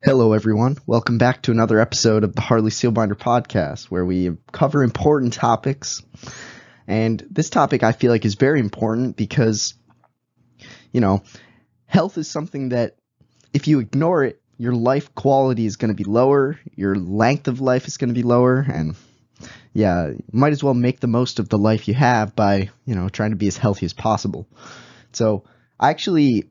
Hello, everyone. Welcome back to another episode of the Harley Sealbinder podcast, where we cover important topics. And this topic I feel like is very important because, you know, health is something that if you ignore it, your life quality is going to be lower, your length of life is going to be lower, and yeah, might as well make the most of the life you have by, you know, trying to be as healthy as possible. So, I actually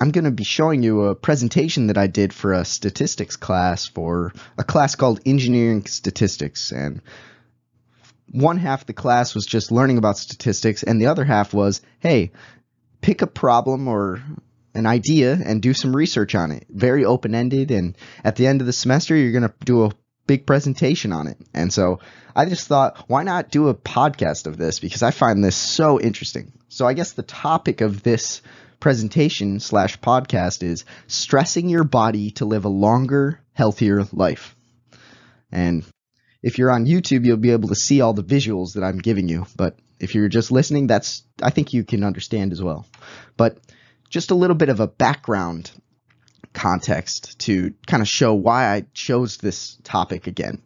I'm going to be showing you a presentation that I did for a statistics class for a class called Engineering Statistics. And one half the class was just learning about statistics, and the other half was, hey, pick a problem or an idea and do some research on it. Very open ended. And at the end of the semester, you're going to do a big presentation on it. And so I just thought, why not do a podcast of this? Because I find this so interesting. So I guess the topic of this presentation slash podcast is stressing your body to live a longer, healthier life. And if you're on YouTube, you'll be able to see all the visuals that I'm giving you. But if you're just listening, that's I think you can understand as well. But just a little bit of a background context to kind of show why I chose this topic again.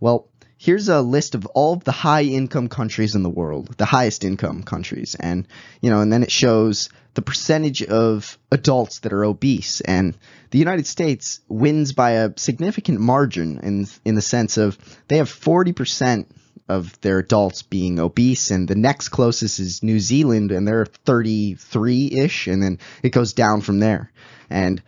Well, here's a list of all of the high income countries in the world, the highest income countries, and you know, and then it shows the percentage of adults that are obese, and the United States wins by a significant margin in in the sense of they have 40 percent of their adults being obese, and the next closest is New Zealand, and they're 33 ish, and then it goes down from there, and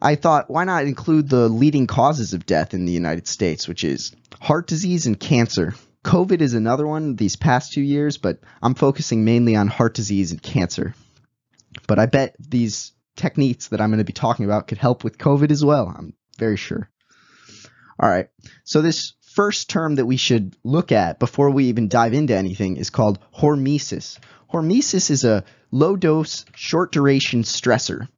I thought, why not include the leading causes of death in the United States, which is heart disease and cancer. COVID is another one these past two years, but I'm focusing mainly on heart disease and cancer. But I bet these techniques that I'm going to be talking about could help with COVID as well. I'm very sure. All right. So this first term that we should look at before we even dive into anything is called hormesis. Hormesis is a low dose, short duration stressor.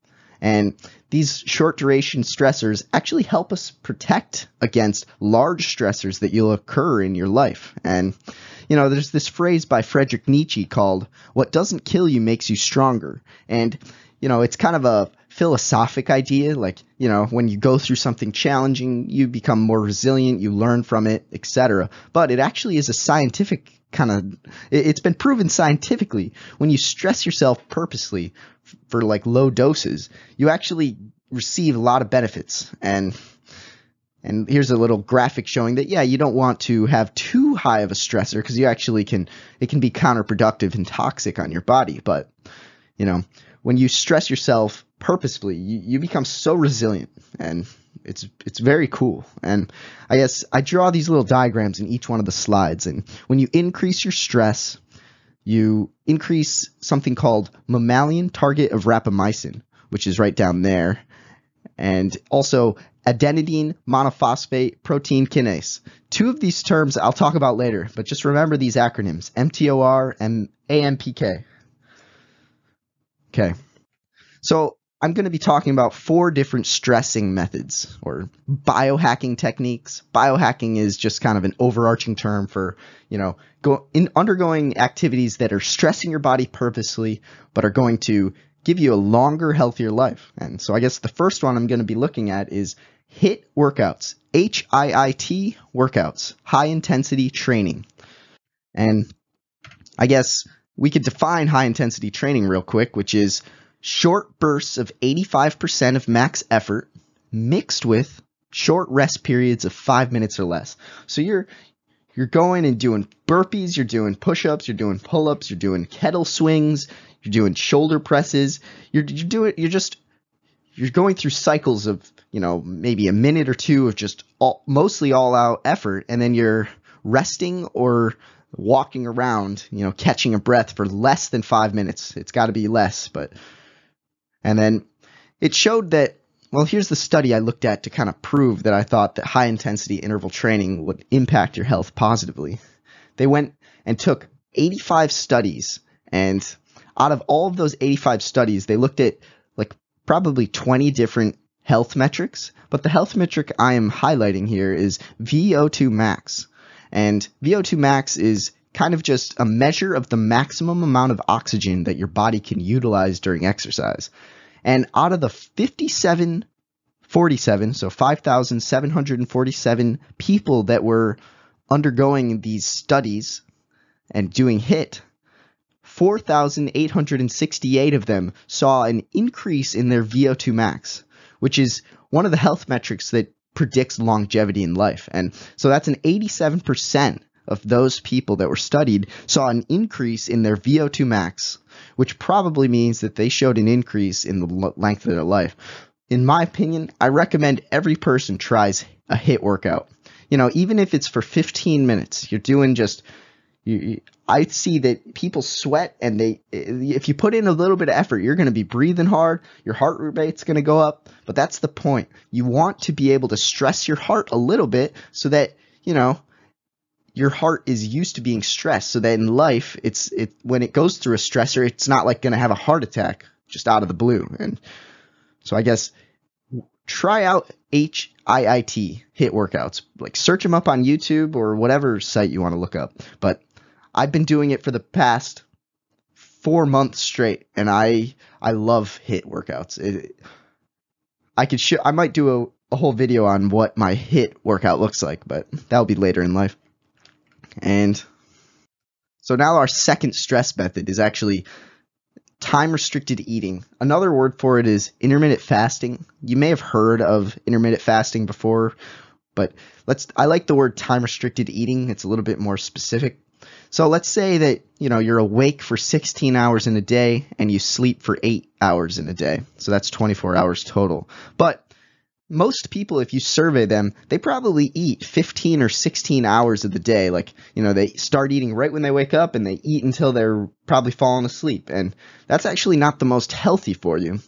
And these short duration stressors actually help us protect against large stressors that you'll occur in your life. And, you know, there's this phrase by Friedrich Nietzsche called, What doesn't kill you makes you stronger. And, you know, it's kind of a philosophic idea. Like, you know, when you go through something challenging, you become more resilient, you learn from it, etc. But it actually is a scientific kind of it's been proven scientifically when you stress yourself purposely for like low doses you actually receive a lot of benefits. And and here's a little graphic showing that yeah you don't want to have too high of a stressor because you actually can it can be counterproductive and toxic on your body. But you know when you stress yourself purposefully you, you become so resilient. And it's it's very cool. And I guess I draw these little diagrams in each one of the slides. And when you increase your stress, you increase something called mammalian target of rapamycin, which is right down there, and also adenine monophosphate protein kinase. Two of these terms I'll talk about later, but just remember these acronyms: MTOR and AMPK. Okay. So I'm going to be talking about four different stressing methods or biohacking techniques. Biohacking is just kind of an overarching term for, you know, go in undergoing activities that are stressing your body purposely but are going to give you a longer, healthier life. And so I guess the first one I'm going to be looking at is HIIT workouts. H I I T workouts, high intensity training. And I guess we could define high intensity training real quick, which is short bursts of 85% of max effort mixed with short rest periods of 5 minutes or less. So you're you're going and doing burpees, you're doing push-ups, you're doing pull-ups, you're doing kettle swings, you're doing shoulder presses. You're you're doing you're just you're going through cycles of, you know, maybe a minute or two of just all, mostly all out effort and then you're resting or walking around, you know, catching a breath for less than 5 minutes. It's got to be less, but and then it showed that, well, here's the study I looked at to kind of prove that I thought that high intensity interval training would impact your health positively. They went and took 85 studies, and out of all of those 85 studies, they looked at like probably 20 different health metrics. But the health metric I am highlighting here is VO2 max. And VO2 max is kind of just a measure of the maximum amount of oxygen that your body can utilize during exercise. And out of the 57 47, so 5,747 people that were undergoing these studies and doing HIIT, 4,868 of them saw an increase in their VO2 max, which is one of the health metrics that predicts longevity in life. And so that's an 87% of those people that were studied saw an increase in their VO2 max, which probably means that they showed an increase in the length of their life. In my opinion, I recommend every person tries a HIIT workout. You know, even if it's for 15 minutes, you're doing just you, I see that people sweat and they if you put in a little bit of effort, you're going to be breathing hard, your heart rate's going to go up, but that's the point. You want to be able to stress your heart a little bit so that, you know, your heart is used to being stressed so that in life it's it when it goes through a stressor, it's not like going to have a heart attack just out of the blue. And so I guess try out HIIT HIT workouts. Like search them up on YouTube or whatever site you want to look up. But I've been doing it for the past four months straight, and I I love HIIT workouts. It, I could show I might do a, a whole video on what my HIIT workout looks like, but that'll be later in life. And so now our second stress method is actually time restricted eating. Another word for it is intermittent fasting. You may have heard of intermittent fasting before, but let's I like the word time restricted eating. It's a little bit more specific. So let's say that, you know, you're awake for 16 hours in a day and you sleep for 8 hours in a day. So that's 24 hours total. But most people, if you survey them, they probably eat 15 or 16 hours of the day. Like, you know, they start eating right when they wake up and they eat until they're probably falling asleep. And that's actually not the most healthy for you.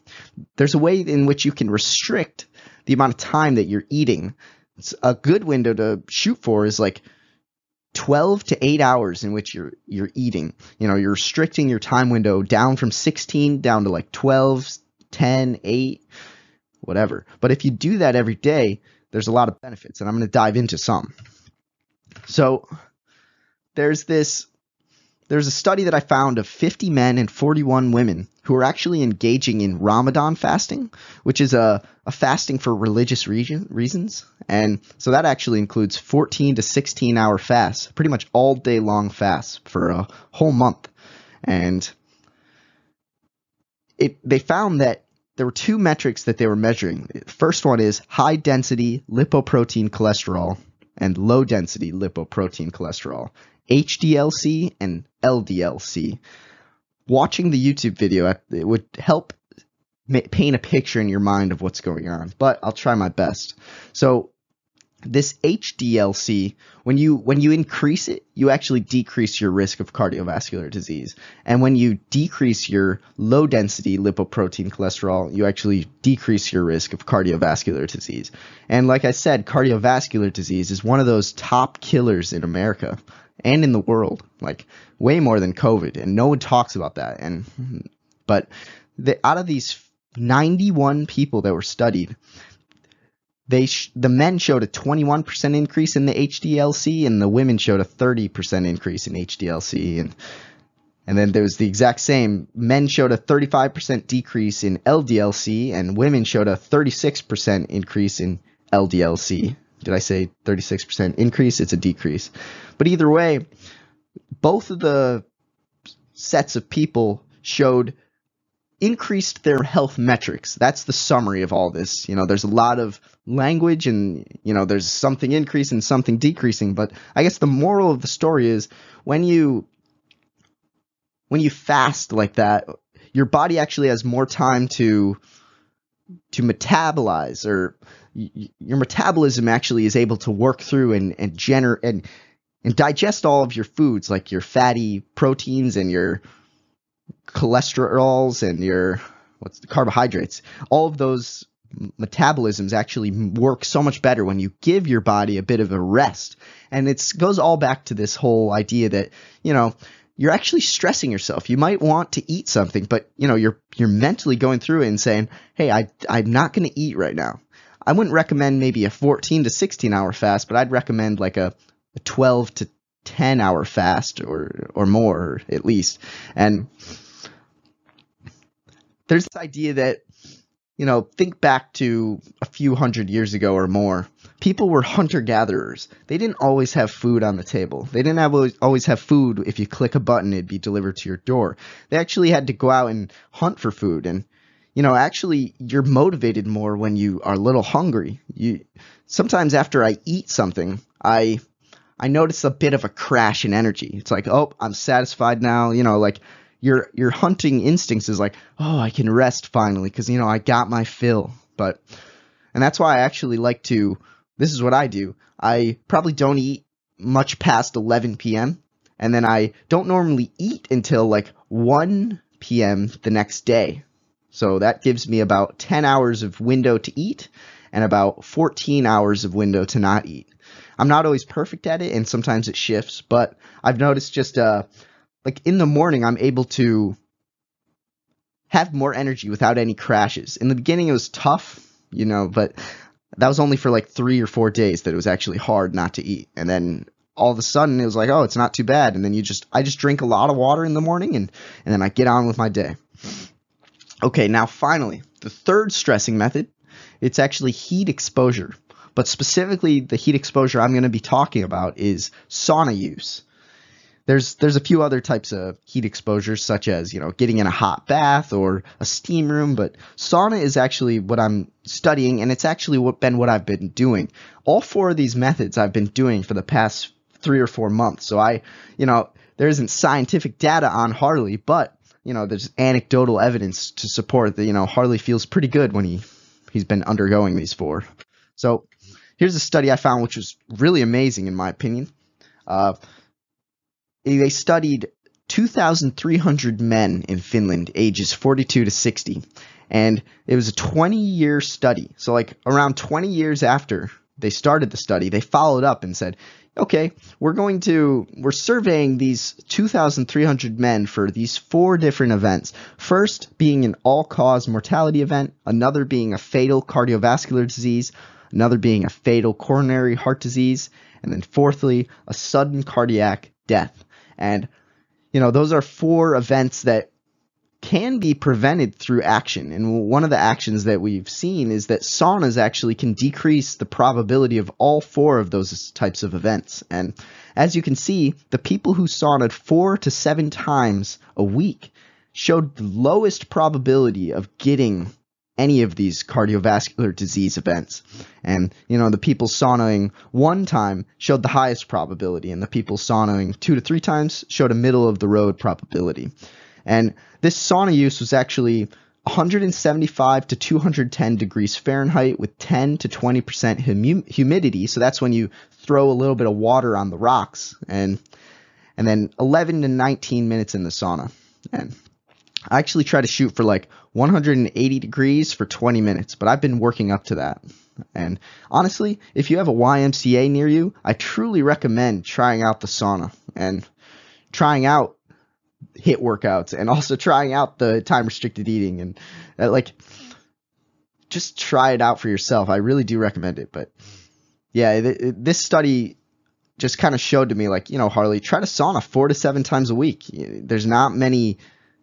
There's a way in which you can restrict the amount of time that you're eating. It's a good window to shoot for is like 12 to 8 hours in which you're you're eating. You know, you're restricting your time window down from 16 down to like 12, 10, 8 whatever. But if you do that every day, there's a lot of benefits, and I'm going to dive into some. So there's this there's a study that I found of 50 men and 41 women who are actually engaging in Ramadan fasting, which is a, a fasting for religious region, reasons. And so that actually includes 14 to 16 hour fasts, pretty much all day long fasts for a whole month. And it, they found that there were two metrics that they were measuring. First one is high density lipoprotein cholesterol and low density lipoprotein cholesterol, HDLC and LDLC. Watching the YouTube video it would help paint a picture in your mind of what's going on, but I'll try my best. So this HDLC, when you when you increase it, you actually decrease your risk of cardiovascular disease. And when you decrease your low density lipoprotein cholesterol, you actually decrease your risk of cardiovascular disease. And like I said, cardiovascular disease is one of those top killers in America and in the world, like way more than COVID, and no one talks about that. And but the, out of these 91 people that were studied, they sh- the men showed a 21% increase in the HDLC and the women showed a 30% increase in HDLC and and then there was the exact same men showed a 35% decrease in LDLC and women showed a 36% increase in LDLC. Did I say 36% increase? It's a decrease. But either way, both of the sets of people showed increased their health metrics. That's the summary of all this. You know, there's a lot of language and, you know, there's something increasing, something decreasing, but I guess the moral of the story is when you when you fast like that, your body actually has more time to to metabolize or your metabolism actually is able to work through and and generate and and digest all of your foods like your fatty proteins and your cholesterols and your what's the carbohydrates. All of those metabolisms actually work so much better when you give your body a bit of a rest. And it goes all back to this whole idea that you know you're actually stressing yourself. You might want to eat something but you know you're you're mentally going through it and saying hey I I'm not going to eat right now. I wouldn't recommend maybe a 14 to 16 hour fast but I'd recommend like a, a 12 to 10 hour fast or or more at least. And there's this idea that you know, think back to a few hundred years ago or more. People were hunter gatherers. They didn't always have food on the table. They didn't have always have food. If you click a button, it'd be delivered to your door. They actually had to go out and hunt for food. And, you know, actually, you're motivated more when you are a little hungry. You sometimes after I eat something, I I notice a bit of a crash in energy. It's like, oh, I'm satisfied now. You know, like your your hunting instincts is like, oh, I can rest finally because you know I got my fill. But and that's why I actually like to. This is what I do. I probably don't eat much past 11 p.m. and then I don't normally eat until like 1 p.m. the next day. So that gives me about 10 hours of window to eat and about 14 hours of window to not eat. I'm not always perfect at it and sometimes it shifts, but I've noticed just uh like in the morning I'm able to have more energy without any crashes. In the beginning it was tough, you know, but that was only for like 3 or 4 days that it was actually hard not to eat. And then all of a sudden it was like, "Oh, it's not too bad." And then you just I just drink a lot of water in the morning and and then I get on with my day. Okay, now finally, the third stressing method, it's actually heat exposure. But specifically the heat exposure I'm going to be talking about is sauna use. There's there's a few other types of heat exposures, such as you know getting in a hot bath or a steam room, but sauna is actually what I'm studying, and it's actually what, been what I've been doing. All four of these methods I've been doing for the past three or four months. So I, you know, there isn't scientific data on Harley, but you know, there's anecdotal evidence to support that you know Harley feels pretty good when he he's been undergoing these four. So here's a study I found which was really amazing in my opinion. Uh, they studied 2,300 men in Finland, ages 42 to 60, and it was a 20 year study. So, like around 20 years after they started the study, they followed up and said, okay, we're going to, we're surveying these 2,300 men for these four different events. First being an all cause mortality event, another being a fatal cardiovascular disease, another being a fatal coronary heart disease, and then fourthly, a sudden cardiac death. And, you know, those are four events that can be prevented through action. And one of the actions that we've seen is that saunas actually can decrease the probability of all four of those types of events. And as you can see, the people who saunaed four to seven times a week showed the lowest probability of getting any of these cardiovascular disease events. And, you know, the people saunaing one time showed the highest probability, and the people saunaing two to three times showed a middle of the road probability. And this sauna use was actually 175 to 210 degrees Fahrenheit with 10 to 20% hum- humidity. So that's when you throw a little bit of water on the rocks and and then 11 to 19 minutes in the sauna. And I actually try to shoot for like 180 degrees for 20 minutes, but I've been working up to that. And honestly, if you have a YMCA near you, I truly recommend trying out the sauna and trying out HIIT workouts and also trying out the time restricted eating and uh, like just try it out for yourself. I really do recommend it. But yeah, th- this study just kind of showed to me like, you know, Harley, try to sauna four to seven times a week. There's not many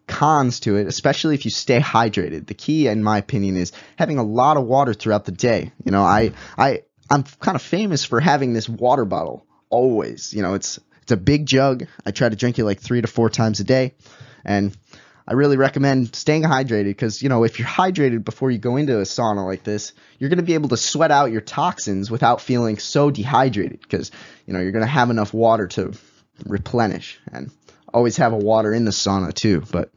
cons to it, especially if you stay hydrated. The key, in my opinion, is having a lot of water throughout the day. You know, I, I, I'm kind of famous for having this water bottle always. You know, it's it's a big jug. I try to drink it like three to four times a day, and I really recommend staying hydrated because you know if you're hydrated before you go into a sauna like this, you're going to be able to sweat out your toxins without feeling so dehydrated because you know you're going to have enough water to replenish and always have a water in the sauna too. But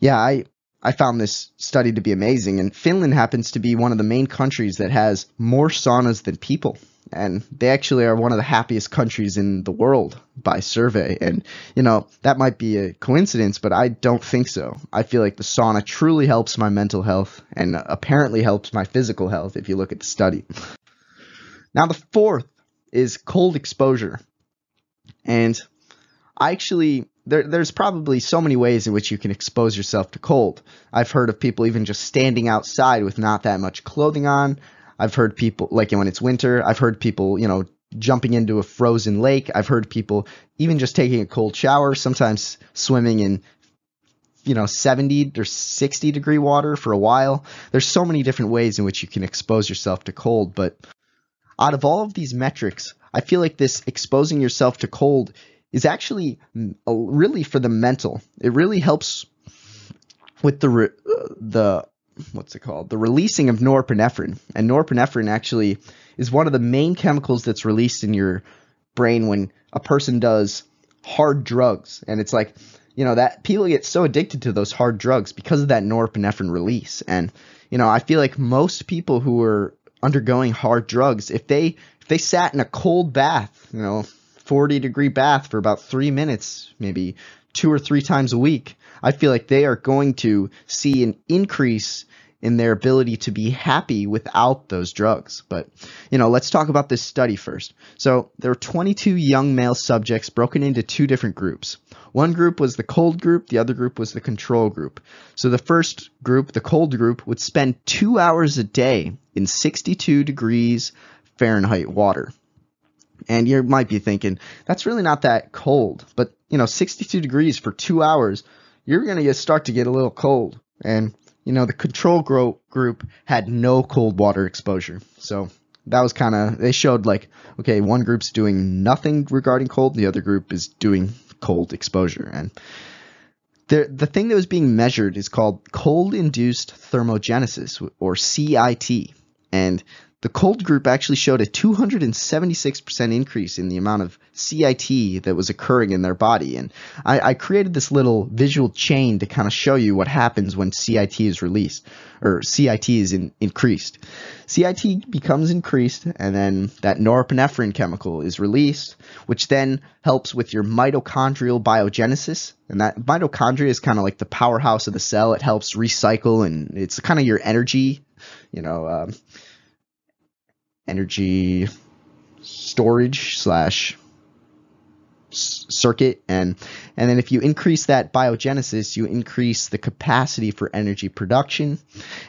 yeah, I I found this study to be amazing, and Finland happens to be one of the main countries that has more saunas than people. And they actually are one of the happiest countries in the world by survey. And, you know, that might be a coincidence, but I don't think so. I feel like the sauna truly helps my mental health and apparently helps my physical health if you look at the study. Now, the fourth is cold exposure. And I actually there, there's probably so many ways in which you can expose yourself to cold. I've heard of people even just standing outside with not that much clothing on. I've heard people like when it's winter. I've heard people, you know, jumping into a frozen lake. I've heard people even just taking a cold shower, sometimes swimming in you know 70 or 60 degree water for a while. There's so many different ways in which you can expose yourself to cold, but out of all of these metrics, I feel like this exposing yourself to cold is actually mm, really for the mental. It really helps with the re- uh, the what's it called? The releasing of norepinephrine. And norepinephrine actually is one of the main chemicals that's released in your brain when a person does hard drugs. And it's like, you know, that people get so addicted to those hard drugs because of that norepinephrine release. And, you know, I feel like most people who are undergoing hard drugs, if they if they sat in a cold bath, you know, 40 degree bath for about three minutes, maybe two or three times a week, I feel like they are going to see an increase in their ability to be happy without those drugs. But, you know, let's talk about this study first. So, there were 22 young male subjects broken into two different groups. One group was the cold group, the other group was the control group. So, the first group, the cold group, would spend two hours a day in 62 degrees Fahrenheit water. And you might be thinking, that's really not that cold. But, you know, 62 degrees for two hours, you're going to start to get a little cold. And, you know, the control gro- group had no cold water exposure. So that was kind of, they showed like, okay, one group's doing nothing regarding cold, the other group is doing cold exposure. And the, the thing that was being measured is called cold induced thermogenesis or CIT. And the cold group actually showed a 276% increase in the amount of CIT that was occurring in their body. And I, I created this little visual chain to kind of show you what happens when CIT is released or CIT is in, increased. CIT becomes increased, and then that norepinephrine chemical is released, which then helps with your mitochondrial biogenesis. And that mitochondria is kind of like the powerhouse of the cell. It helps recycle, and it's kind of your energy, you know. Um, energy storage slash circuit. And and then if you increase that biogenesis you increase the capacity for energy production.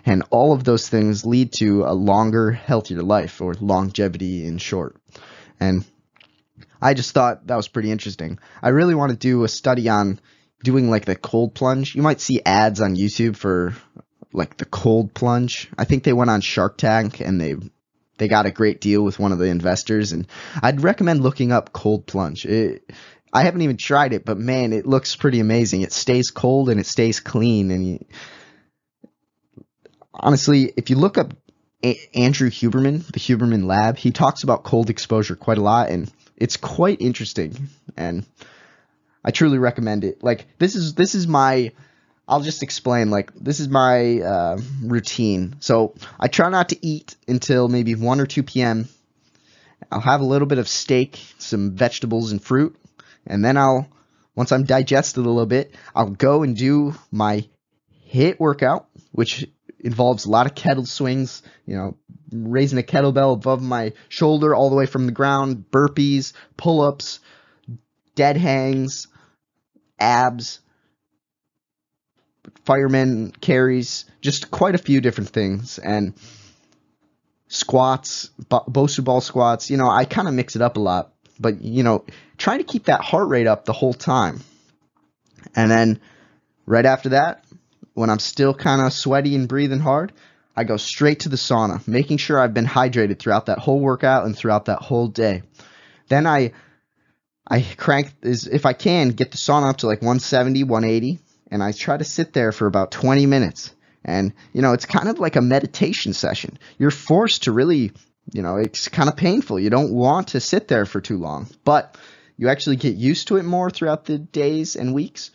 And all of those things lead to a longer healthier life or longevity in short. And i just thought that was pretty interesting. I really want to do a study on doing like the cold plunge. You might see ads on youtube for like the cold plunge. I think they went on shark tank and they they got a great deal with one of the investors, and I'd recommend looking up cold plunge. It, I haven't even tried it, but man, it looks pretty amazing. It stays cold and it stays clean, and you, honestly, if you look up a- Andrew Huberman, the Huberman Lab, he talks about cold exposure quite a lot, and it's quite interesting, and I truly recommend it. Like this is this is my I'll just explain. Like this is my uh, routine. So I try not to eat until maybe one or two p.m. I'll have a little bit of steak, some vegetables and fruit, and then I'll once I'm digested a little bit, I'll go and do my HIIT workout, which involves a lot of kettle swings. You know, raising a kettlebell above my shoulder all the way from the ground, burpees, pull-ups, dead hangs, abs fireman carries, just quite a few different things. And squats, Bosu ball squats, you know, I kind of mix it up a lot. But, you know, trying to keep that heart rate up the whole time. And then right after that, when I'm still kind of sweaty and breathing hard, I go straight to the sauna, making sure I've been hydrated throughout that whole workout and throughout that whole day. Then I I crank is if I can get the sauna up to like 170, 180, and I try to sit there for about 20 minutes. And, you know, it's kind of like a meditation session. You're forced to really, you know, it's kind of painful. You don't want to sit there for too long, but you actually get used to it more throughout the days and weeks.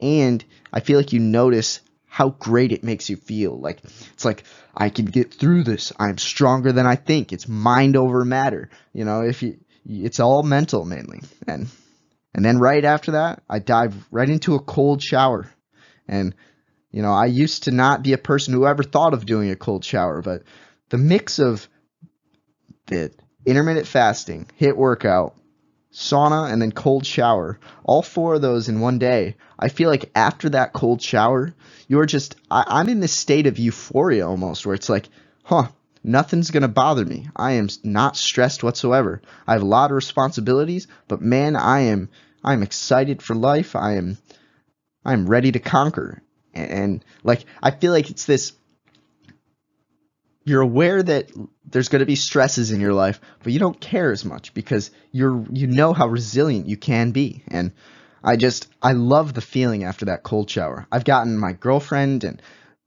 And I feel like you notice how great it makes you feel. Like, it's like, I can get through this. I'm stronger than I think. It's mind over matter. You know, if you, it's all mental mainly. And, and then right after that, I dive right into a cold shower and, you know, I used to not be a person who ever thought of doing a cold shower, but the mix of the intermittent fasting, HIIT workout, sauna, and then cold shower, all four of those in one day, I feel like after that cold shower, you're just, I, am in this state of euphoria almost, where it's like, huh, nothing's going to bother me. I am not stressed whatsoever. I have a lot of responsibilities, but man, I am, I am excited for life. I am I'm ready to conquer. and, and like I feel like it's this you're aware that there's going to be stresses in your life, but you don't care as much because you're you know how resilient you can be. And I just I love the feeling after that cold shower. I've gotten my girlfriend and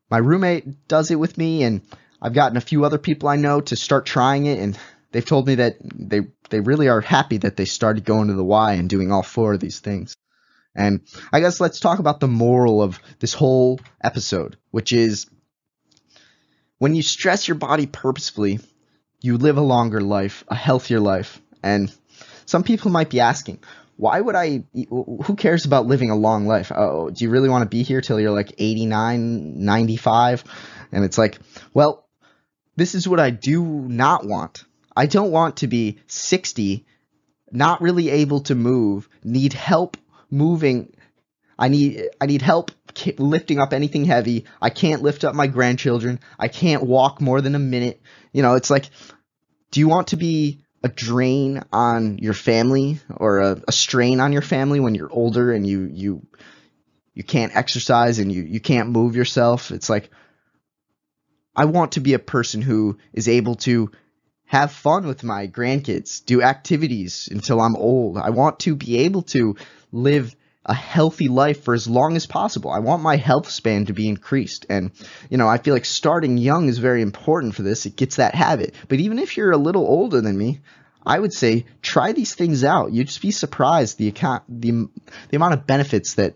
my roommate does it with me and I've gotten a few other people I know to start trying it and they've told me that they they really are happy that they started going to the Y and doing all four of these things. And I guess let's talk about the moral of this whole episode, which is when you stress your body purposefully, you live a longer life, a healthier life. And some people might be asking, why would I? Who cares about living a long life? Oh, do you really want to be here till you're like 89, 95? And it's like, well, this is what I do not want. I don't want to be 60, not really able to move, need help moving. I need I need help lifting up anything heavy. I can't lift up my grandchildren. I can't walk more than a minute. You know, it's like, do you want to be a drain on your family or a, a strain on your family when you're older and you you you can't exercise and you you can't move yourself? It's like I want to be a person who is able to have fun with my grandkids, do activities until I'm old. I want to be able to live a healthy life for as long as possible. I want my health span to be increased. And, you know, I feel like starting young is very important for this. It gets that habit. But even if you're a little older than me, I would say try these things out. You'd just be surprised the account, the, the amount of benefits that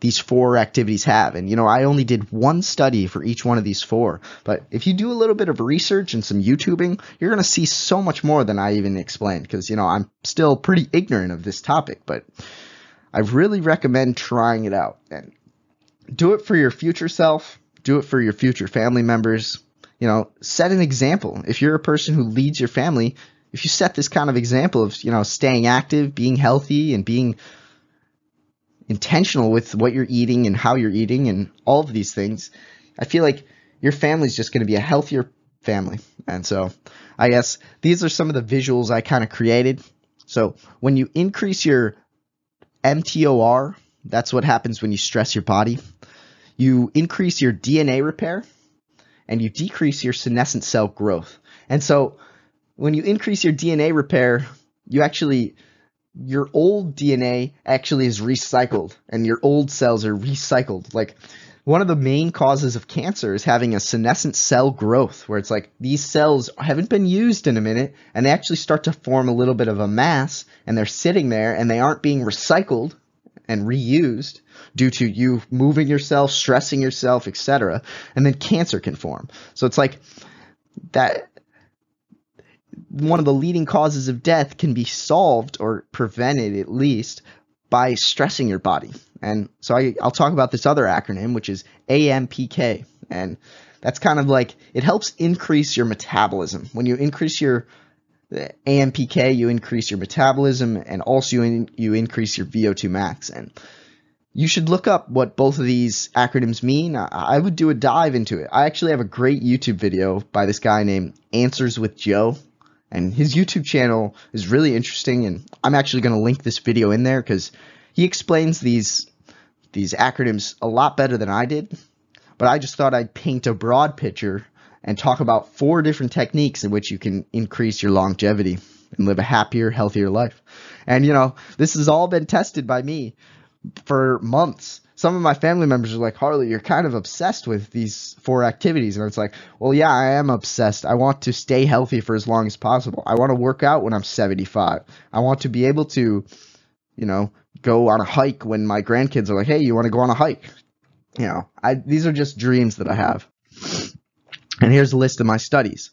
these four activities have. And, you know, I only did one study for each one of these four. But if you do a little bit of research and some YouTubing, you're going to see so much more than I even explained. Because, you know, I'm still pretty ignorant of this topic. But, I really recommend trying it out and do it for your future self, do it for your future family members. You know, set an example. If you're a person who leads your family, if you set this kind of example of, you know, staying active, being healthy and being intentional with what you're eating and how you're eating and all of these things, I feel like your family's just going to be a healthier family. And so, I guess these are some of the visuals I kind of created. So, when you increase your mTOR, that's what happens when you stress your body. You increase your DNA repair and you decrease your senescent cell growth. And so when you increase your DNA repair, you actually your old DNA actually is recycled and your old cells are recycled. Like one of the main causes of cancer is having a senescent cell growth where it's like these cells haven't been used in a minute and they actually start to form a little bit of a mass and they're sitting there and they aren't being recycled and reused due to you moving yourself, stressing yourself, etc. And then cancer can form. So it's like that one of the leading causes of death can be solved or prevented at least by stressing your body. And so I, will talk about this other acronym, which is AMPK. And that's kind of like it helps increase your metabolism. When you increase your uh, AMPK, you increase your metabolism, and also you, in, you increase your VO2 max. And you should look up what both of these acronyms mean. I, I would do a dive into it. I actually have a great YouTube video by this guy named Answers with Joe and his YouTube channel is really interesting. And I'm actually going to link this video in there because he explains these these acronyms a lot better than I did. But I just thought I'd paint a broad picture and talk about four different techniques in which you can increase your longevity and live a happier, healthier life. And you know, this has all been tested by me for months some of my family members are like, Harley, you're kind of obsessed with these four activities. And it's like, well, yeah, I am obsessed. I want to stay healthy for as long as possible. I want to work out when I'm 75. I want to be able to, you know, go on a hike when my grandkids are like, hey, you want to go on a hike? You know, I, these are just dreams that I have. And here's a list of my studies.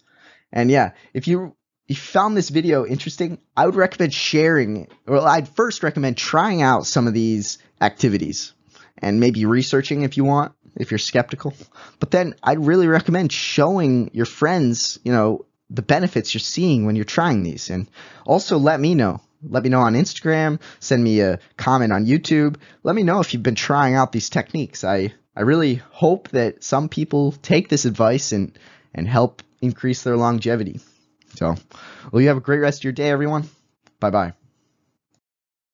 And yeah, if you you found this video interesting, I would recommend sharing, Well, I'd first recommend trying out some of these activities and maybe researching if you want, if you're skeptical. But then I'd really recommend showing your friends, you know, the benefits you're seeing when you're trying these. And also let me know. Let me know on Instagram, send me a comment on YouTube. Let me know if you've been trying out these techniques. I, I really hope that some people take this advice and, and help increase their longevity. So, well, you have a great rest of your day, everyone. Bye bye.